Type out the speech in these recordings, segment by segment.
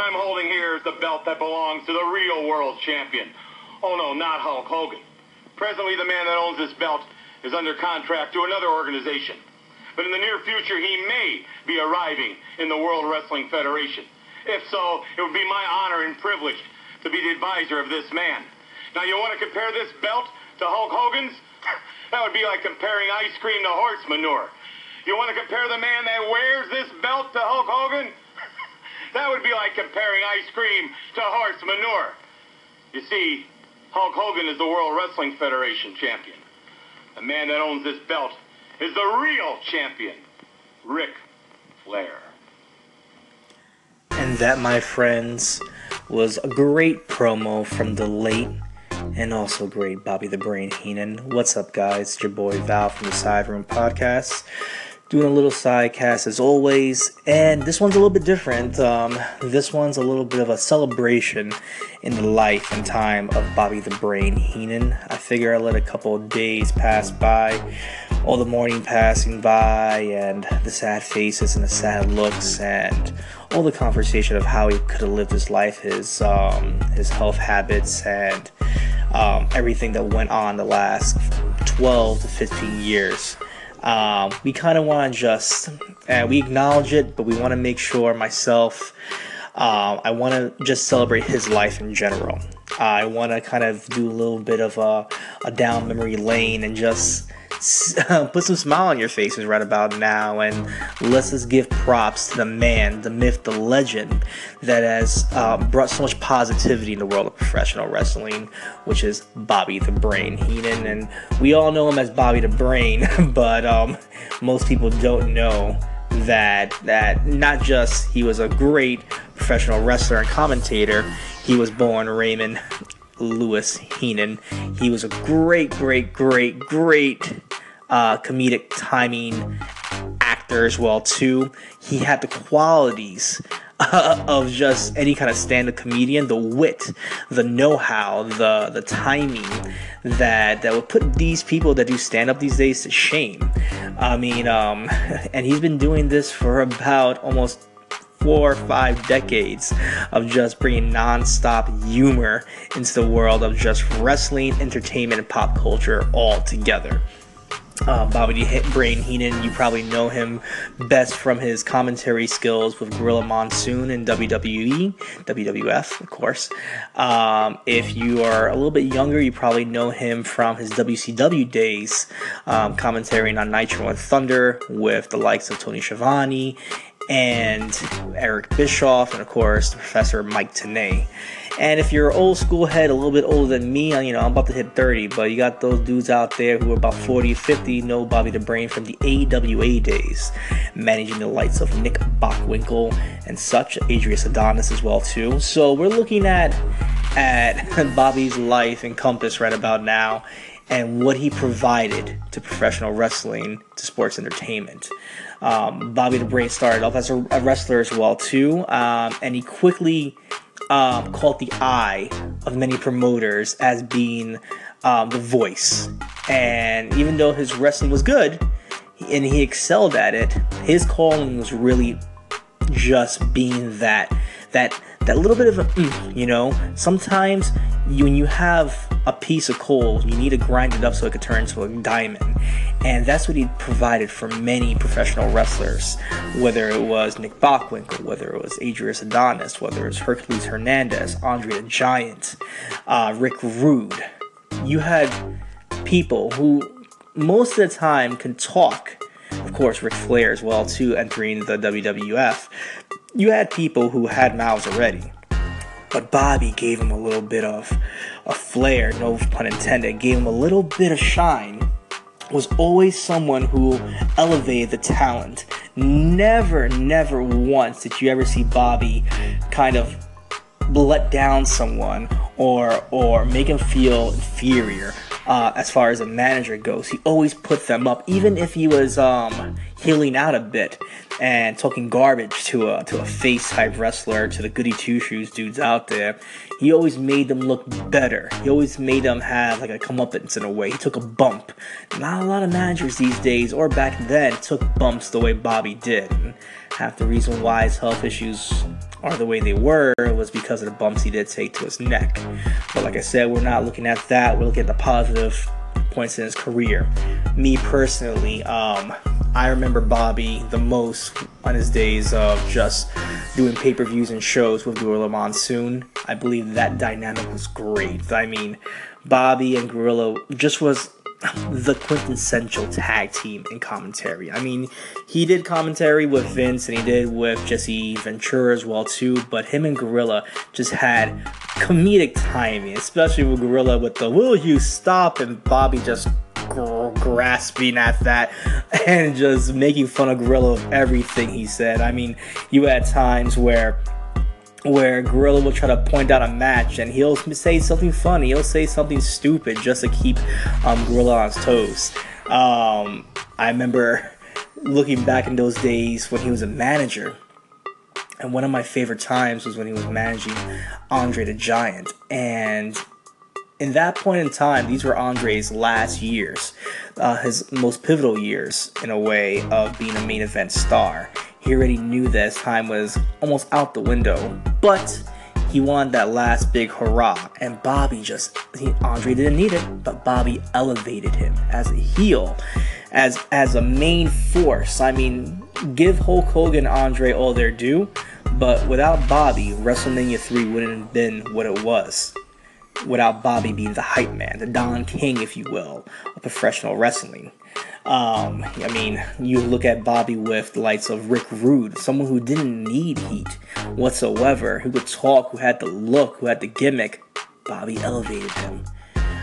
I'm holding here is the belt that belongs to the real world champion. Oh no, not Hulk Hogan. Presently, the man that owns this belt is under contract to another organization. But in the near future, he may be arriving in the World Wrestling Federation. If so, it would be my honor and privilege to be the advisor of this man. Now, you want to compare this belt to Hulk Hogan's? That would be like comparing ice cream to horse manure. You want to compare the man that wears this belt to Hulk Hogan? That would be like comparing ice cream to horse manure. You see, Hulk Hogan is the World Wrestling Federation champion. The man that owns this belt is the real champion, Ric Flair. And that, my friends, was a great promo from the late and also great Bobby the Brain Heenan. What's up, guys? It's your boy Val from the Side Room Podcast. Doing a little side cast as always, and this one's a little bit different. Um, this one's a little bit of a celebration in the life and time of Bobby the Brain Heenan. I figure I let a couple days pass by all the morning passing by and the sad faces and the sad looks and all the conversation of how he could have lived his life, his um, his health habits, and um, everything that went on the last 12 to 15 years. Um, we kind of want to just, and we acknowledge it, but we want to make sure myself, um, I want to just celebrate his life in general. I want to kind of do a little bit of a, a down memory lane and just put some smile on your faces right about now and let's just give props to the man, the myth, the legend that has uh, brought so much positivity in the world of professional wrestling, which is Bobby the Brain Heenan. And we all know him as Bobby the Brain, but um, most people don't know that that not just he was a great professional wrestler and commentator, he was born Raymond Lewis Heenan. He was a great, great, great, great uh, comedic timing actor as well too. He had the qualities uh, of just any kind of stand-up comedian, the wit, the know-how, the the timing that that would put these people that do stand-up these days to shame. I mean, um, and he's been doing this for about almost four or five decades of just bringing non-stop humor into the world of just wrestling, entertainment, and pop culture all together. Um, Bobby the Brain Heenan, you probably know him best from his commentary skills with Gorilla Monsoon in WWE, WWF, of course. Um, if you are a little bit younger, you probably know him from his WCW days, um, commentating on Nitro and Thunder with the likes of Tony Schiavone and Eric Bischoff, and of course, Professor Mike Tenay. And if you're an old school head, a little bit older than me, you know, I'm about to hit 30, but you got those dudes out there who are about 40, 50, know Bobby the Brain from the AWA days, managing the lights of Nick Bockwinkel and such, Adrian Adonis as well too. So we're looking at at Bobby's life and compass right about now and what he provided to professional wrestling, to sports entertainment. Um, Bobby the Brain started off as a, a wrestler as well too, um, and he quickly um, caught the eye of many promoters as being um, the voice. And even though his wrestling was good and he excelled at it, his calling was really just being that that that little bit of a mm, you know? Sometimes you, when you have a piece of coal you need to grind it up so it could turn into a diamond. And that's what he provided for many professional wrestlers whether it was nick bockwinkel whether it was adrian adonis whether it was hercules hernandez andre the giant uh, rick rude. You had people who most of the time can talk. Of course Ric Flair as well too entering the WWF you had people who had mouths already. But Bobby gave him a little bit of a flair, no pun intended, gave him a little bit of shine. Was always someone who elevated the talent. Never, never once did you ever see Bobby kind of let down someone or or make him feel inferior uh, as far as a manager goes. He always put them up, even if he was um, healing out a bit and talking garbage to a to a face type wrestler, to the goody two shoes dudes out there. He always made them look better. He always made them have like a comeuppance in a way. He took a bump. Not a lot of managers these days or back then took bumps the way Bobby did. And half the reason why his health issues are the way they were was because of the bumps he did take to his neck. But like I said, we're not looking at that. We're looking at the positive points in his career. Me personally, um, I remember Bobby the most on his days of just doing pay per views and shows with Gorilla Monsoon. I believe that dynamic was great. I mean, Bobby and Gorilla just was the quintessential tag team in commentary. I mean, he did commentary with Vince and he did with Jesse Ventura as well too, but him and Gorilla just had comedic timing, especially with Gorilla with the "Will you stop?" and Bobby just grasping at that and just making fun of Gorilla of everything he said. I mean, you had times where where Gorilla will try to point out a match and he'll say something funny, he'll say something stupid just to keep um, Gorilla on his toes. Um, I remember looking back in those days when he was a manager, and one of my favorite times was when he was managing Andre the Giant. And in that point in time, these were Andre's last years, uh, his most pivotal years in a way of being a main event star. He already knew that his time was almost out the window, but he wanted that last big hurrah. And Bobby just, he, Andre didn't need it, but Bobby elevated him as a heel, as as a main force. I mean, give Hulk Hogan, Andre all their due, but without Bobby, WrestleMania 3 wouldn't have been what it was. Without Bobby being the hype man, the Don King, if you will, of professional wrestling. Um, I mean, you look at Bobby with the likes of Rick Rude, someone who didn't need heat whatsoever, who could talk, who had the look, who had the gimmick. Bobby elevated him.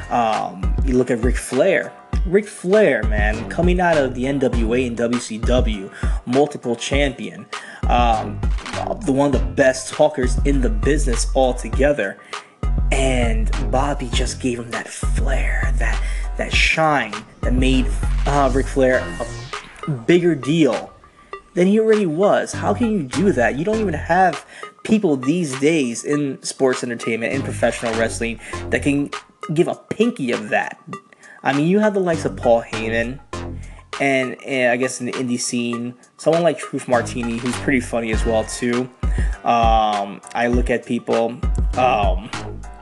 Um, you look at Ric Flair. Ric Flair, man, coming out of the NWA and WCW, multiple champion, um, the one of the best talkers in the business altogether. And Bobby just gave him that flair, that that shine that made uh, Ric Flair a bigger deal than he already was. How can you do that? You don't even have people these days in sports entertainment, in professional wrestling, that can give a pinky of that. I mean, you have the likes of Paul Heyman, and, and I guess in the indie scene, someone like Truth Martini, who's pretty funny as well too. Um, I look at people um,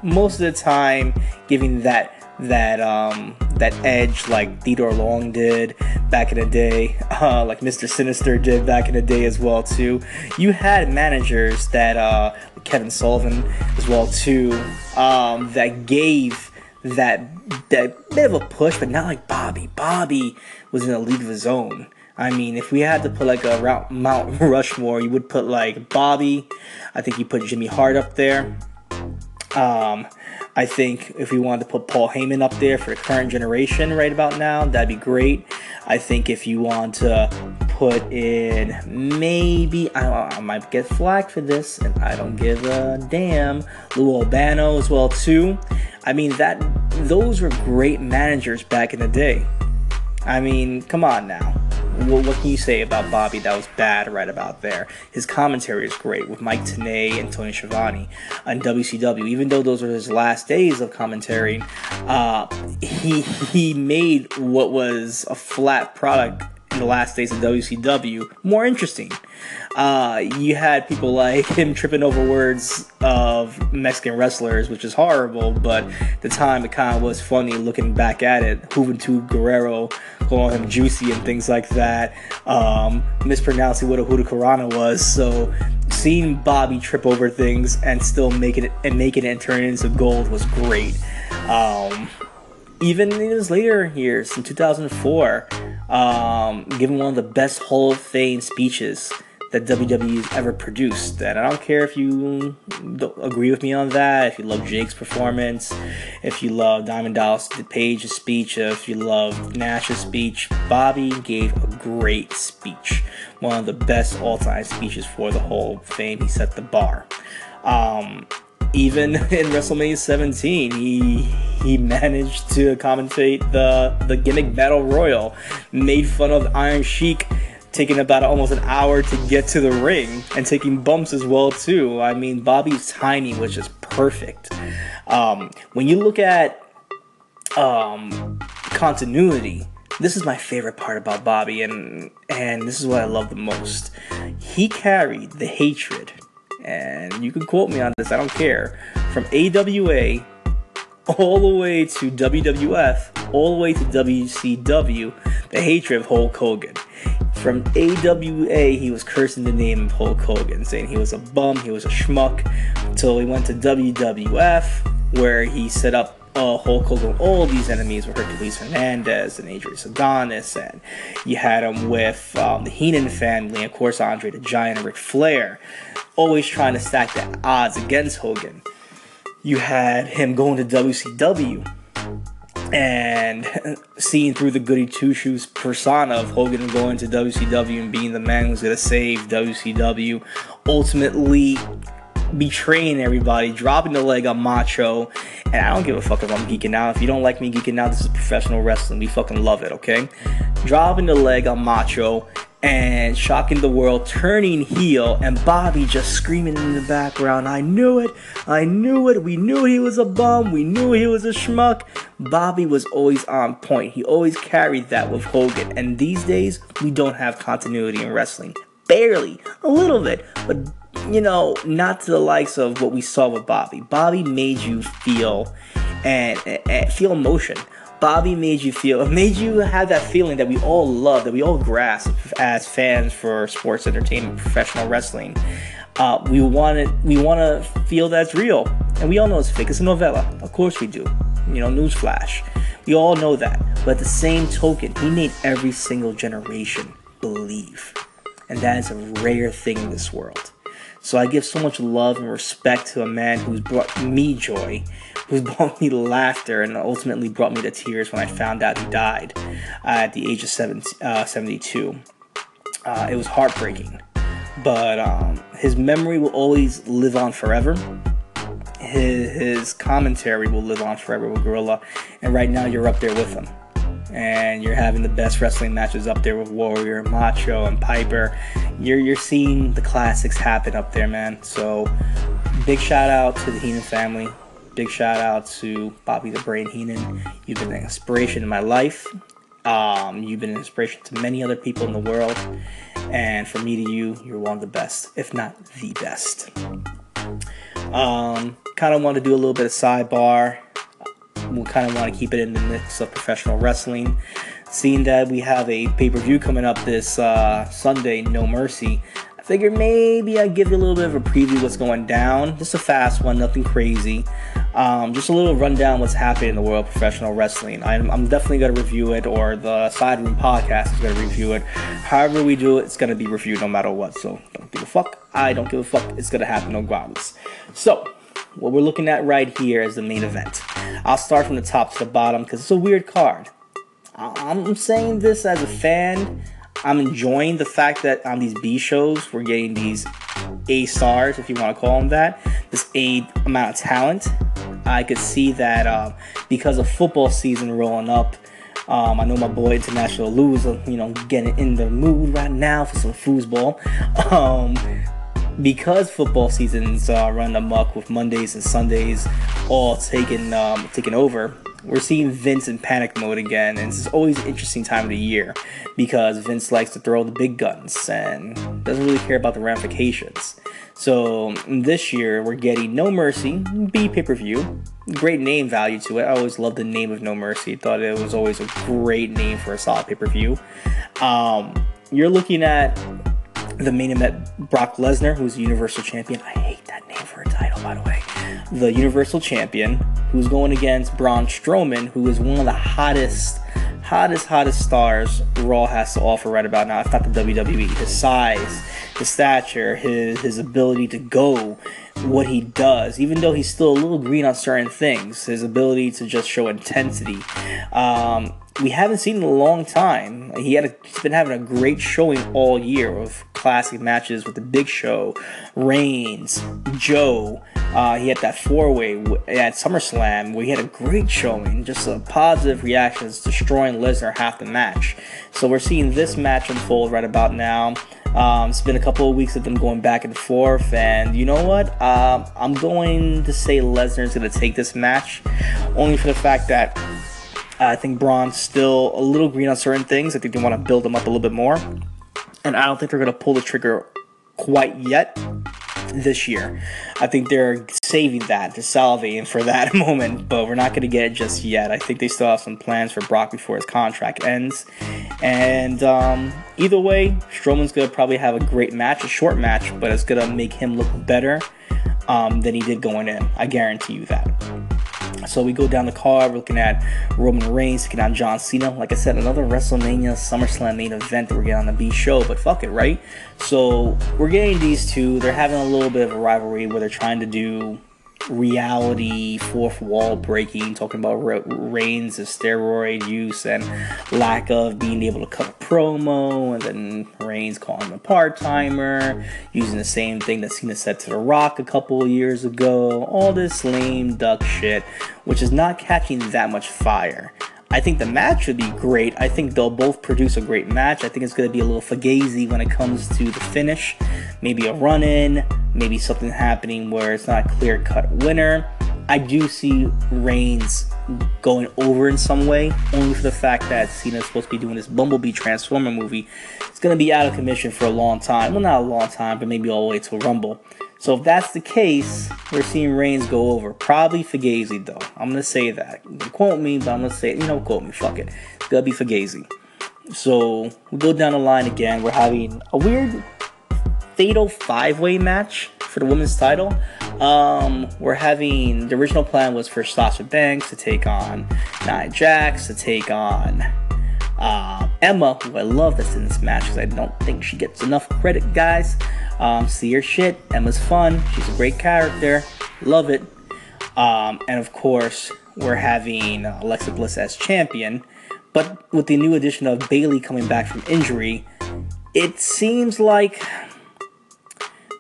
most of the time giving that that um, that edge like Theodore Long did back in the day, uh, like Mr. Sinister did back in the day as well too. You had managers that uh, Kevin Sullivan as well too um, that gave that that bit of a push, but not like Bobby. Bobby was in a league of his own. I mean, if we had to put like a Mount Rushmore, you would put like Bobby. I think you put Jimmy Hart up there. Um, I think if we wanted to put Paul Heyman up there for the current generation right about now, that'd be great. I think if you want to put in maybe I, I might get flagged for this, and I don't give a damn. Lou Albano as well too. I mean that those were great managers back in the day. I mean, come on now what, what, can you say about Bobby that was bad right about there? His commentary is great with Mike Tenay and Tony Schiavone on WCW. Even though those were his last days of commentary, uh, he he made what was a flat product in the last days of WCW more interesting. Uh, you had people like him tripping over words of Mexican wrestlers, which is horrible, but the time it kind of was funny looking back at it. Juventud Guerrero calling him juicy and things like that, um, mispronouncing what a Hurricanrana was. So seeing Bobby trip over things and still making it and making it and turn it into gold was great. Um, even in his later years, in 2004, um, given one of the best Hall of Fame speeches that WWE's ever produced. And I don't care if you don't agree with me on that, if you love Jake's performance, if you love Diamond Dallas Page's speech, if you love Nash's speech. Bobby gave a great speech, one of the best all-time speeches for the whole Fame. He set the bar. Um, even in WrestleMania 17, he he managed to commentate the the gimmick battle royal, made fun of Iron Sheik taking about almost an hour to get to the ring and taking bumps as well too. I mean, Bobby's tiny, which is perfect. Um, when you look at um, continuity, this is my favorite part about Bobby, and and this is what I love the most. He carried the hatred, and you can quote me on this. I don't care. From AWA all the way to WWF, all the way to WCW, the hatred of Hulk Hogan. From AWA, he was cursing the name of Hulk Hogan, saying he was a bum, he was a schmuck, until he went to WWF, where he set up uh, Hulk Hogan. All these enemies were Hercules Hernandez and Adrian Adonis, and you had him with um, the Heenan family, and of course Andre the Giant and Ric Flair, always trying to stack the odds against Hogan. You had him going to WCW and seeing through the goody two shoes persona of Hogan going to WCW and being the man who's gonna save WCW, ultimately betraying everybody, dropping the leg on Macho, and I don't give a fuck if I'm geeking out. If you don't like me geeking out, this is professional wrestling. We fucking love it, okay? Dropping the leg on Macho and shocking the world, turning heel, and Bobby just screaming in the background, I knew it, I knew it, we knew he was a bum, we knew he was a schmuck. Bobby was always on point. He always carried that with Hogan. And these days, we don't have continuity in wrestling. Barely, a little bit, but you know, not to the likes of what we saw with Bobby. Bobby made you feel and, and, feel emotion. Bobby made you feel, made you have that feeling that we all love, that we all grasp as fans for sports entertainment, professional wrestling. Uh, we want it, we want to feel that's real, and we all know it's fake. It's a novella, of course we do. You know, newsflash. We all know that. But at the same token, he made every single generation believe, and that is a rare thing in this world. So I give so much love and respect to a man who's brought me joy, who's brought me laughter, and ultimately brought me to tears when I found out he died uh, at the age of 70, uh, 72. Uh, it was heartbreaking, but um, his memory will always live on forever. His, his commentary will live on forever with Gorilla, and right now you're up there with him and you're having the best wrestling matches up there with Warrior, Macho, and Piper. You're you're seeing the classics happen up there, man. So big shout out to the Heenan family. Big shout out to Bobby the Brain Heenan. You've been an inspiration in my life. Um, you've been an inspiration to many other people in the world. And for me to you, you're one of the best, if not the best. Um, kind of want to do a little bit of sidebar we kind of want to keep it in the mix of professional wrestling. Seeing that we have a pay per view coming up this uh, Sunday, No Mercy, I figured maybe I'd give you a little bit of a preview what's going down. Just a fast one, nothing crazy. Um, just a little rundown what's happening in the world of professional wrestling. I'm, I'm definitely going to review it, or the Side Room podcast is going to review it. However, we do it, it's going to be reviewed no matter what. So don't give a fuck. I don't give a fuck. It's going to happen regardless. So, what we're looking at right here is the main event. I'll start from the top to the bottom because it's a weird card. I'm saying this as a fan. I'm enjoying the fact that on these B shows we're getting these A stars, if you want to call them that, this A amount of talent. I could see that uh, because of football season rolling up. Um, I know my boy International Lou you know, getting in the mood right now for some foosball. Um, because football seasons uh, run amok with Mondays and Sundays all taken um, taken over, we're seeing Vince in panic mode again, and it's always an interesting time of the year because Vince likes to throw the big guns and doesn't really care about the ramifications. So this year we're getting No Mercy B pay per view. Great name value to it. I always loved the name of No Mercy. Thought it was always a great name for a solid pay per view. Um, you're looking at the main event Brock Lesnar, who's Universal Champion. I hate that name for a title, by the way. The Universal Champion, who's going against Braun Strowman, who is one of the hottest, hottest, hottest stars Raw has to offer right about now. If not the WWE, his size, his stature, his his ability to go, what he does, even though he's still a little green on certain things, his ability to just show intensity. Um, we haven't seen in a long time. He had a, he's been having a great showing all year of classic matches with the Big Show, Reigns, Joe, Uh, he had that four way at SummerSlam where he had a great showing, just a positive reactions, destroying Lesnar half the match. So we're seeing this match unfold right about now. Um, it's been a couple of weeks of them going back and forth, and you know what? Um, I'm going to say Lesnar's going to take this match, only for the fact that I think Braun's still a little green on certain things. I think they want to build him up a little bit more, and I don't think they're going to pull the trigger quite yet this year. I think they're saving that, to salivating for that moment, but we're not going to get it just yet. I think they still have some plans for Brock before his contract ends. And um, either way, Strowman's going to probably have a great match, a short match, but it's going to make him look better um, than he did going in. I guarantee you that. So we go down the card, we're looking at Roman Reigns taking on John Cena. Like I said, another WrestleMania SummerSlam main event that we're getting on the B show, but fuck it, right? So we're getting these two. They're having a little bit of a rivalry where they're trying to do reality, fourth wall breaking, talking about Reigns' of steroid use and lack of being able to cut a promo, and then Reigns calling him a part timer, using the same thing that Cena said to The Rock a couple years ago. All this lame duck shit, which is not catching that much fire. I think the match would be great. I think they'll both produce a great match. I think it's going to be a little fugazi when it comes to the finish. Maybe a run in, maybe something happening where it's not a clear cut winner. I do see Reigns going over in some way, only for the fact that Cena's supposed to be doing this Bumblebee Transformer movie. It's going to be out of commission for a long time. Well, not a long time, but maybe all the way to Rumble. So if that's the case, we're seeing Reigns go over. Probably Fugazi though. I'm gonna say that. Quote me, but I'm gonna say you know quote me. Fuck it. It's gonna be Fugazi. So we go down the line again. We're having a weird fatal five-way match for the women's title. Um, we're having the original plan was for Sasha Banks to take on Nia Jax to take on uh, Emma, who I love that's in this match because I don't think she gets enough credit, guys. Um, see her shit. Emma's fun. She's a great character. Love it. Um, and of course, we're having Alexa Bliss as champion. But with the new addition of Bayley coming back from injury, it seems like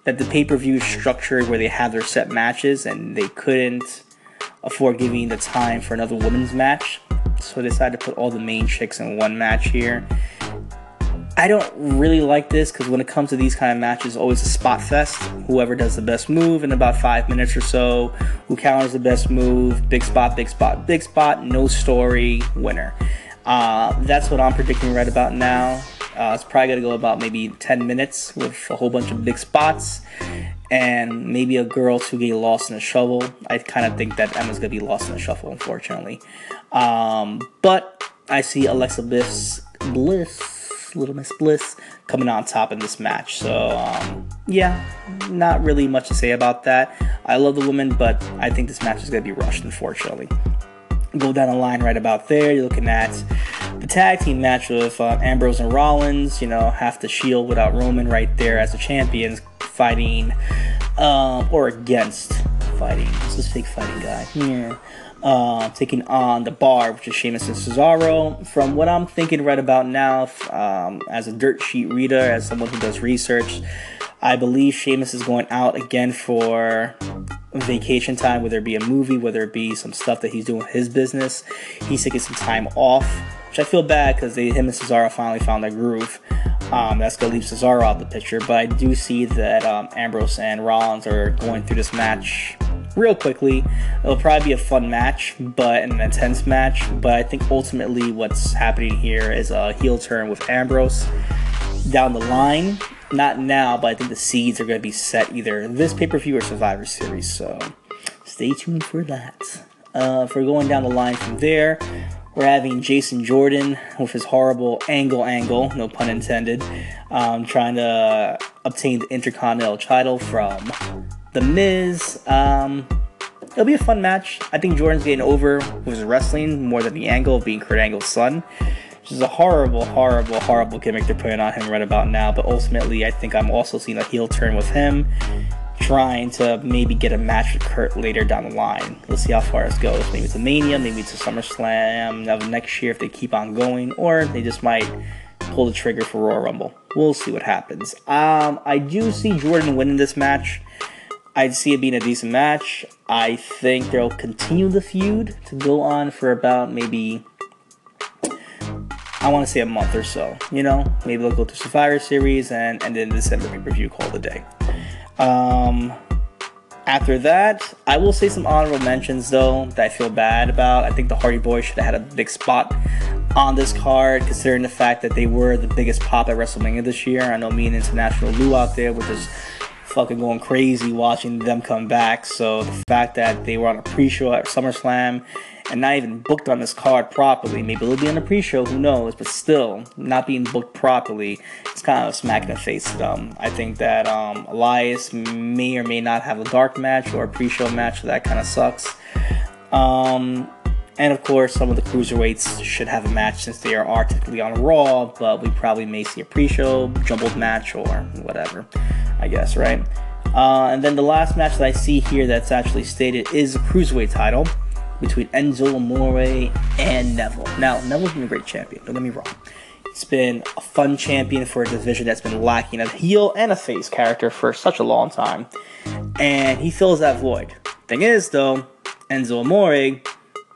that the pay per view structured where they have their set matches and they couldn't afford giving the time for another women's match. So they decided to put all the main chicks in one match here. I don't really like this because when it comes to these kind of matches, always a spot fest. Whoever does the best move in about five minutes or so, who counters the best move, big spot, big spot, big spot, no story, winner. Uh, that's what I'm predicting right about now. Uh, it's probably to go about maybe 10 minutes with a whole bunch of big spots and maybe a girl to get lost in a shovel. I kind of think that Emma's to be lost in a shuffle, unfortunately. Um, but I see Alexa Bliss, Bliss Little Miss Bliss coming on top in this match. So, um, yeah, not really much to say about that. I love the woman, but I think this match is to be rushed, unfortunately. Go down the line right about there. You're looking at the tag team match with uh, Ambrose and Rollins. You know, half the Shield without Roman right there as the champions fighting, um, or against fighting. This is fake fighting guy. Yeah uh, taking on the bar, which is Sheamus and Cesaro. From what I'm thinking right about now, um, as a dirt sheet reader, as someone who does research, I believe Sheamus is going out again for vacation time, whether it be a movie, whether it be some stuff that he's doing with his business. He's taking some time off, which I feel bad because him and Cesaro finally found their groove. Um, that's going to leave Cesaro out of the picture, but I do see that um, Ambrose and Rollins are going through this match real quickly. It'll probably be a fun match, but an intense match. But I think ultimately what's happening here is a heel turn with Ambrose down the line. Not now, but I think the seeds are going to be set either this pay per view or Survivor Series. So stay tuned for that. Uh, if we're going down the line from there, we're having Jason Jordan with his horrible angle angle, no pun intended, um, trying to obtain the Intercontinental title from the Miz. Um, it'll be a fun match. I think Jordan's getting over with his wrestling more than the angle of being Kurt Angle's son. Which is a horrible, horrible, horrible gimmick they're putting on him right about now. But ultimately, I think I'm also seeing a heel turn with him, trying to maybe get a match with Kurt later down the line. Let's see how far this goes. Maybe it's a Mania, maybe it's a SummerSlam next year if they keep on going, or they just might pull the trigger for Royal Rumble. We'll see what happens. Um, I do see Jordan winning this match. I'd see it being a decent match. I think they'll continue the feud to go on for about maybe I want to say a month or so. You know, maybe they'll go to Survivor Series and and then December pay per view call the day. Um, after that, I will say some honorable mentions though that I feel bad about. I think the Hardy Boys should have had a big spot on this card, considering the fact that they were the biggest pop at WrestleMania this year. I know me and International Lou out there, which is fucking going crazy watching them come back. So the fact that they were on a pre-show at SummerSlam and not even booked on this card properly, maybe they'll be on a pre-show, who knows? But still, not being booked properly, it's kind of a smack in the face to them. I think that um, Elias may or may not have a dark match or a pre-show match, so that kind of sucks. Um, and of course, some of the cruiserweights should have a match since they are technically on Raw, but we probably may see a pre show, jumbled match, or whatever, I guess, right? Uh, and then the last match that I see here that's actually stated is a cruiserweight title between Enzo Amore and Neville. Now, Neville's been a great champion, don't get me wrong. He's been a fun champion for a division that's been lacking a heel and a face character for such a long time. And he fills that void. Thing is, though, Enzo Amore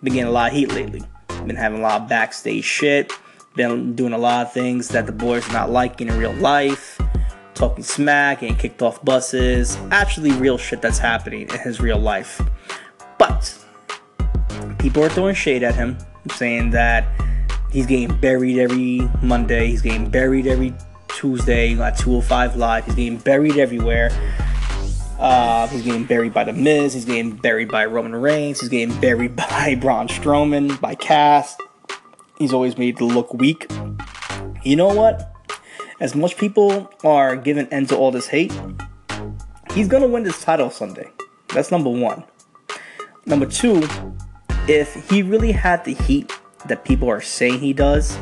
been getting a lot of heat lately. Been having a lot of backstage shit. Been doing a lot of things that the boys are not liking in real life. Talking smack, getting kicked off buses. Actually, real shit that's happening in his real life. But people are throwing shade at him, saying that he's getting buried every Monday. He's getting buried every Tuesday at 205 Live. He's getting buried everywhere. Uh, he's getting buried by The Miz. He's getting buried by Roman Reigns. He's getting buried by Braun Strowman, by Cass. He's always made to look weak. You know what? As much people are giving end to all this hate, he's gonna win this title someday. That's number one. Number two, if he really had the heat that people are saying he does,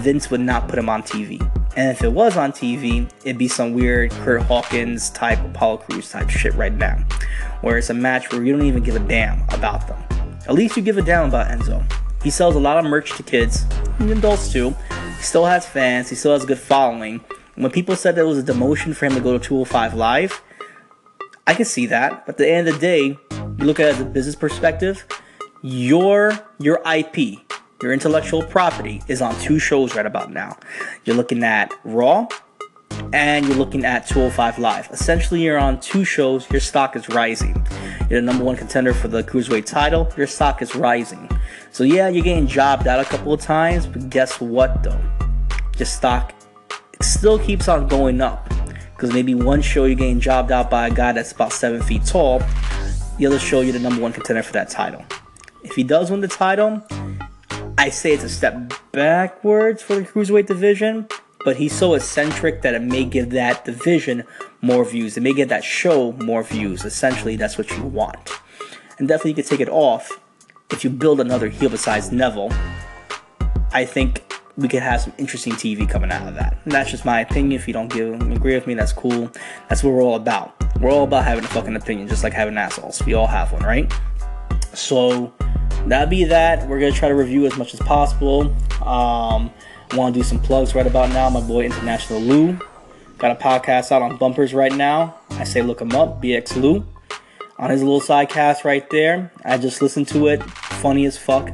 Vince would not put him on TV. And if it was on TV, it'd be some weird Curt Hawkins type, Apollo Crews type shit right now. Where it's a match where you don't even give a damn about them. At least you give a damn about Enzo. He sells a lot of merch to kids, and adults too. He still has fans, he still has a good following. When people said that it was a demotion for him to go to 205 Live, I can see that. But at the end of the day, you look at it as a business perspective, your your IP, your intellectual property is on two shows right about now. You're looking at Raw and you're looking at 205 Live. Essentially, you're on two shows, your stock is rising. You're the number one contender for the Cruiserweight title, your stock is rising. So, yeah, you're getting jobbed out a couple of times, but guess what though? Your stock still keeps on going up. Because maybe one show you're getting jobbed out by a guy that's about seven feet tall, the other show you're the number one contender for that title. If he does win the title, I say it's a step backwards for the cruiserweight division, but he's so eccentric that it may give that division more views. It may give that show more views. Essentially, that's what you want. And definitely, you can take it off if you build another heel besides Neville. I think we could have some interesting TV coming out of that. And that's just my opinion. If you don't give, agree with me, that's cool. That's what we're all about. We're all about having a fucking opinion, just like having assholes. We all have one, right? So that be that. We're gonna try to review as much as possible. Um, want to do some plugs right about now. My boy International Lou got a podcast out on Bumpers right now. I say look him up, BX Lou, on his little side cast right there. I just listened to it. Funny as fuck,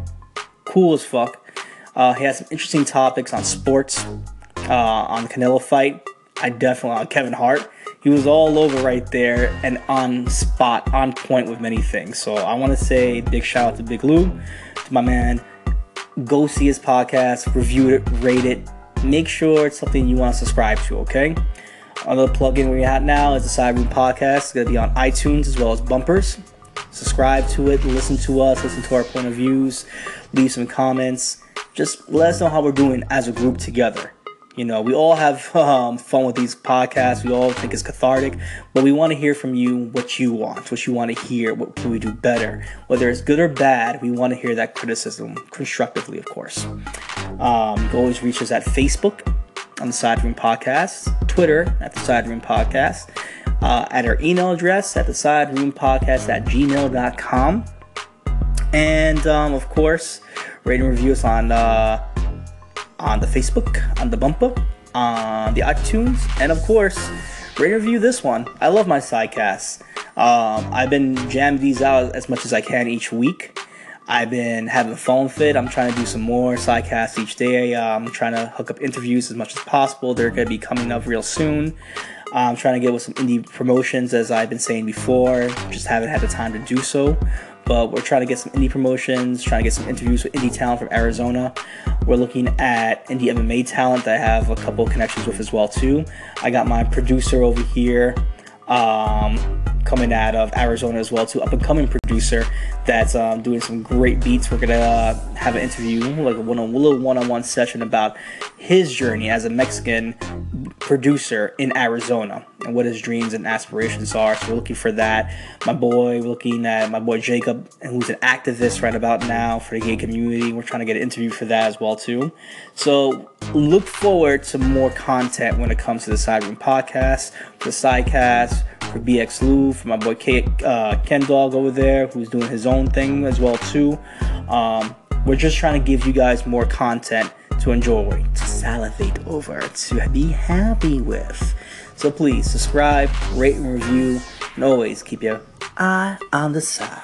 cool as fuck. Uh, he has some interesting topics on sports, uh, on the Canelo fight. I definitely on Kevin Hart he was all over right there and on spot, on point with many things. So I want to say big shout out to Big Lou, to my man. Go see his podcast, review it, rate it. Make sure it's something you want to subscribe to, okay? Another plugin we're at now is the Side Room Podcast. It's going to be on iTunes as well as Bumpers. Subscribe to it, listen to us, listen to our point of views, leave some comments. Just let us know how we're doing as a group together. You know, we all have um, fun with these podcasts. We all think it's cathartic, but we want to hear from you what you want, what you want to hear, what can we do better. Whether it's good or bad, we want to hear that criticism constructively, of course. Um, you can always reach us at Facebook on the Side Room Podcast, Twitter at the Side Room Podcast, uh, at our email address at the Side Room Podcast at gmail.com. And um, of course, rate and review us on. Uh, on the Facebook, on the bumper, on the iTunes, and of course, rate review this one. I love my sidecasts. Um, I've been jamming these out as much as I can each week. I've been having phone fit. I'm trying to do some more sidecasts each day. I'm trying to hook up interviews as much as possible. They're going to be coming up real soon. I'm trying to get with some indie promotions, as I've been saying before. Just haven't had the time to do so. But we're trying to get some indie promotions, trying to get some interviews with indie talent from Arizona. We're looking at indie MMA talent that I have a couple connections with as well too. I got my producer over here. Um, coming out of Arizona as well, too. Up and coming producer that's um, doing some great beats. We're gonna uh, have an interview, like a one on little one on one session about his journey as a Mexican producer in Arizona and what his dreams and aspirations are. So we're looking for that. My boy, we're looking at my boy Jacob, who's an activist right about now for the gay community. We're trying to get an interview for that as well too. So look forward to more content when it comes to the Side Room podcast, the Sidecast, for BX Lou, for my boy uh, Ken Dog over there, who's doing his own thing as well too. Um, we're just trying to give you guys more content to enjoy, to salivate over, to be happy with. So please subscribe, rate, and review, and always keep your eye on the side.